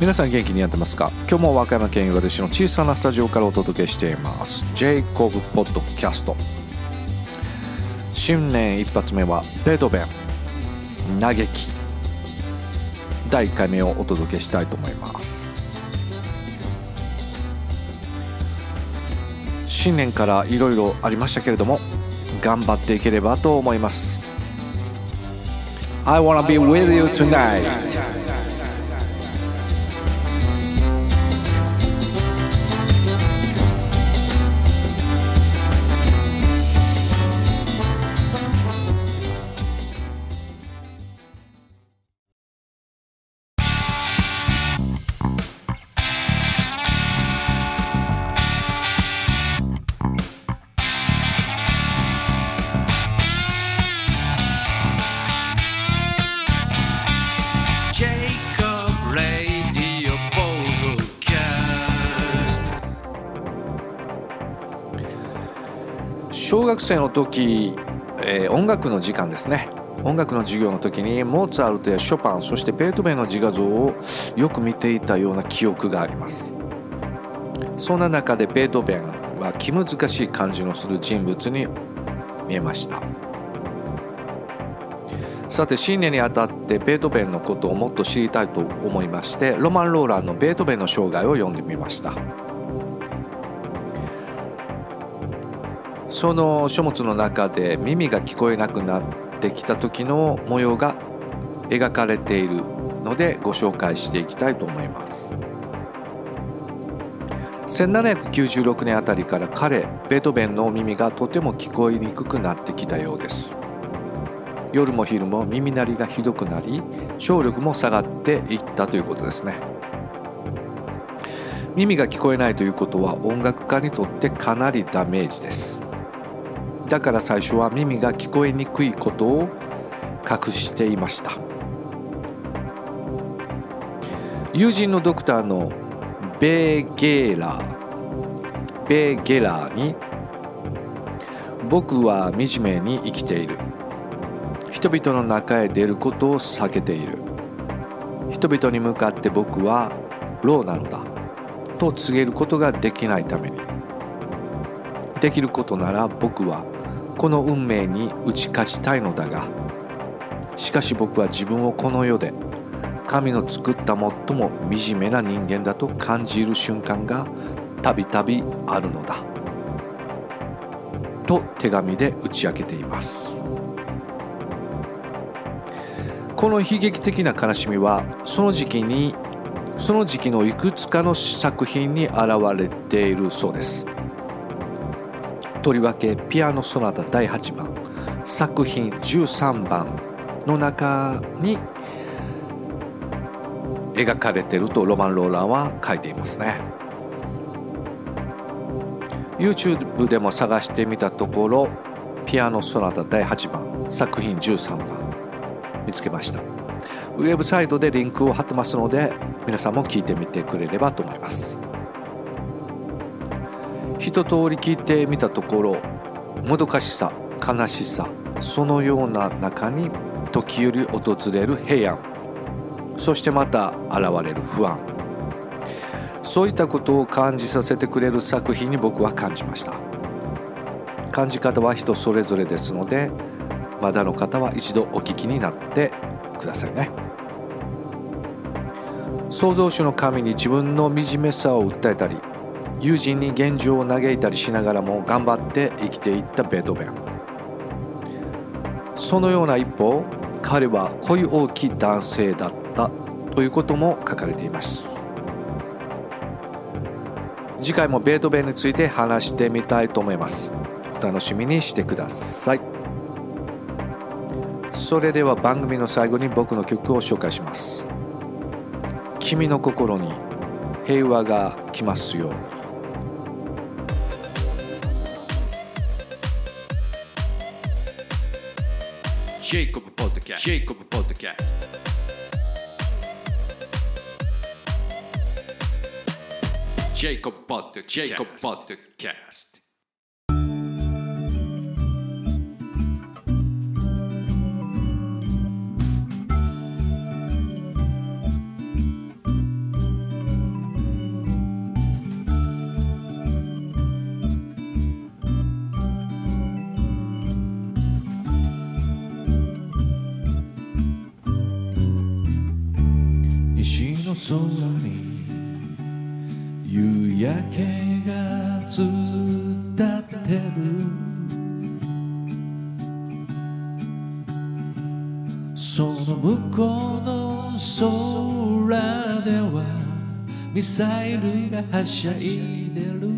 皆さん元気にやってますか？今日も和歌山県岩出市の小さなスタジオからお届けしています。ジェイコブポッドキャスト新年一発目はベートーベン。嘆き。第1回目をお届けしたいと思います。新年からいろいろありましたけれども頑張っていければと思います。I wanna be with you tonight. 学生の時、えー、音楽の時間ですね。音楽の授業の時にモーツァルトやショパンそしてベートーベンの自画像をよく見ていたような記憶があります。そんな中でベートーベンは気難しい感じのする人物に見えました。さて新年にあたってベートーベンのことをもっと知りたいと思いましてロマン・ローランのベートーベンの生涯を読んでみました。その書物の中で耳が聞こえなくなってきた時の模様が描かれているのでご紹介していきたいと思います。1796年あたりから彼ベートーベンの耳がとても聞こえにくくなってきたようです。夜も昼も耳鳴りがひどくなり聴力も下がっていったということですね。耳が聞こえないということは音楽家にとってかなりダメージです。だから最初は耳が聞こえにくいことを隠していました。友人のドクターのベーゲーラーベーゲラーに僕は惨めに生きている。人々の中へ出ることを避けている。人々に向かって僕はローなのだ。と告げることができないために。できることなら僕はこの運命に打ち勝ちたいのだがしかし僕は自分をこの世で神の作った最も惨めな人間だと感じる瞬間がたびたびあるのだ。と手紙で打ち明けています。この悲劇的な悲しみはその時期にその時期のいくつかの作品に現れているそうです。とりわけピアノ・ソナタ第8番作品13番の中に描かれてるとロマン・ローランは書いていますね。YouTube でも探してみたところピアノ・ソナタ第8番作品13番見つけました。ウェブサイトでリンクを貼ってますので皆さんも聞いてみてくれればと思います。一通り聞いてみたところもどかしさ悲しさそのような中に時折訪れる平安。そしてまた現れる不安。そういったことを感じさせてくれる作品に僕は感じました。感じ方は人それぞれですのでまだの方は一度お聞きになってくださいね。創造主の神に自分の惨めさを訴えたり友人に現状を嘆いたりしながらも頑張って生きていったベートーベン。そのような一方彼は恋大きい男性だったということも書かれています。次回もベートーベンについて話してみたいと思います。お楽しみにしてください。それでは番組の最後に僕の曲を紹介します。君の心に平和が来ますように。Jacob Podcast. Jacob Podcast. Jacob Podcast. Jacob Podcast. 空に夕焼けがずっとってる。その向こうの空ではミサイルがはしゃいでる。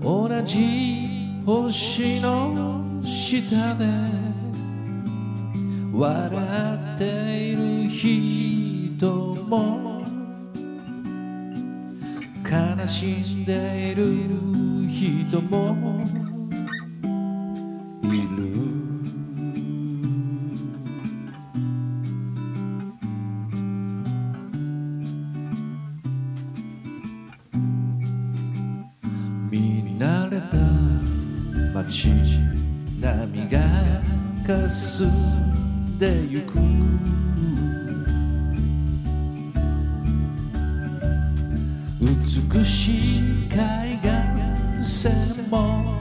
同じ星の下で笑っている人も悲しんでいる人もいる。見慣れた街波がかすでゆく。美しい海岸線も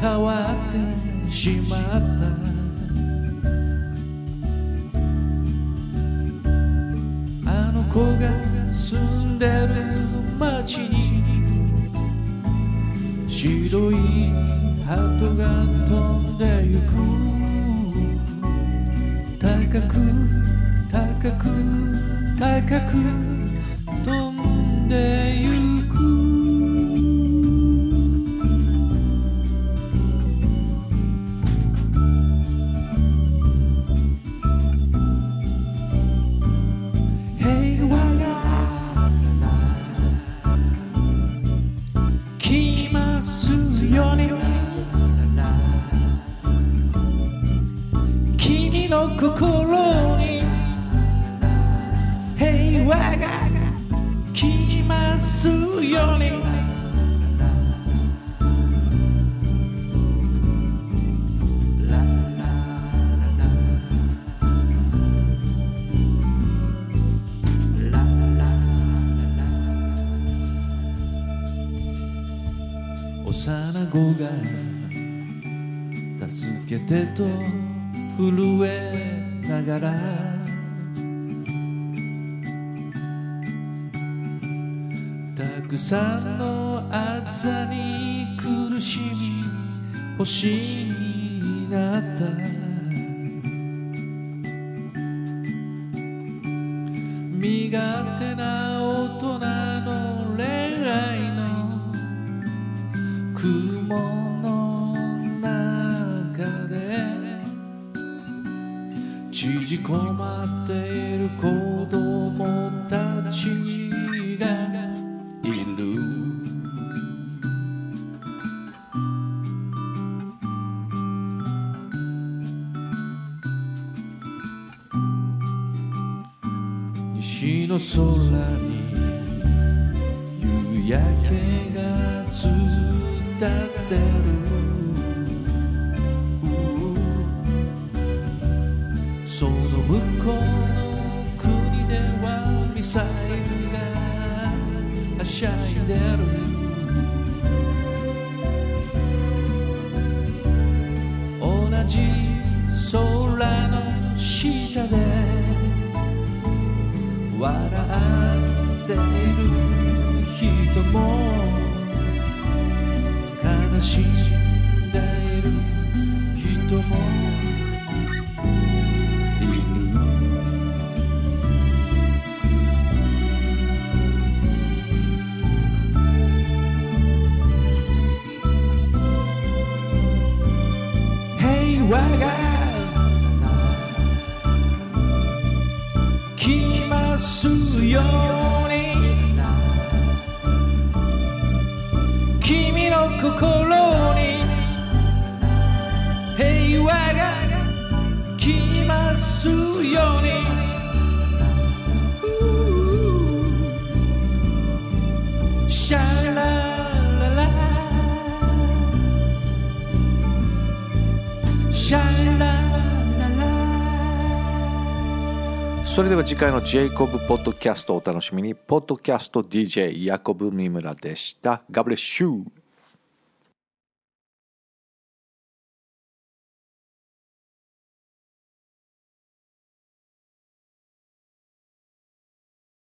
変わってしまった。あの子が住んでる街に白い鳩が飛んで高く高く高く飛んでゆく助けてと震えながらたくさんのあざに苦しみ星になった。身勝手な大人縮こまっている子供たちがいる。西の空に夕焼けがずっとってる。その向こうの国ではミサイルがはしゃいでる。同じ空の下で笑っている人も悲しんすように君の心をそれでは次回のジェイコブポッドキャストをお楽しみに。ポッドキャスト DJ ヤコブ三村でした。ガブレッシュー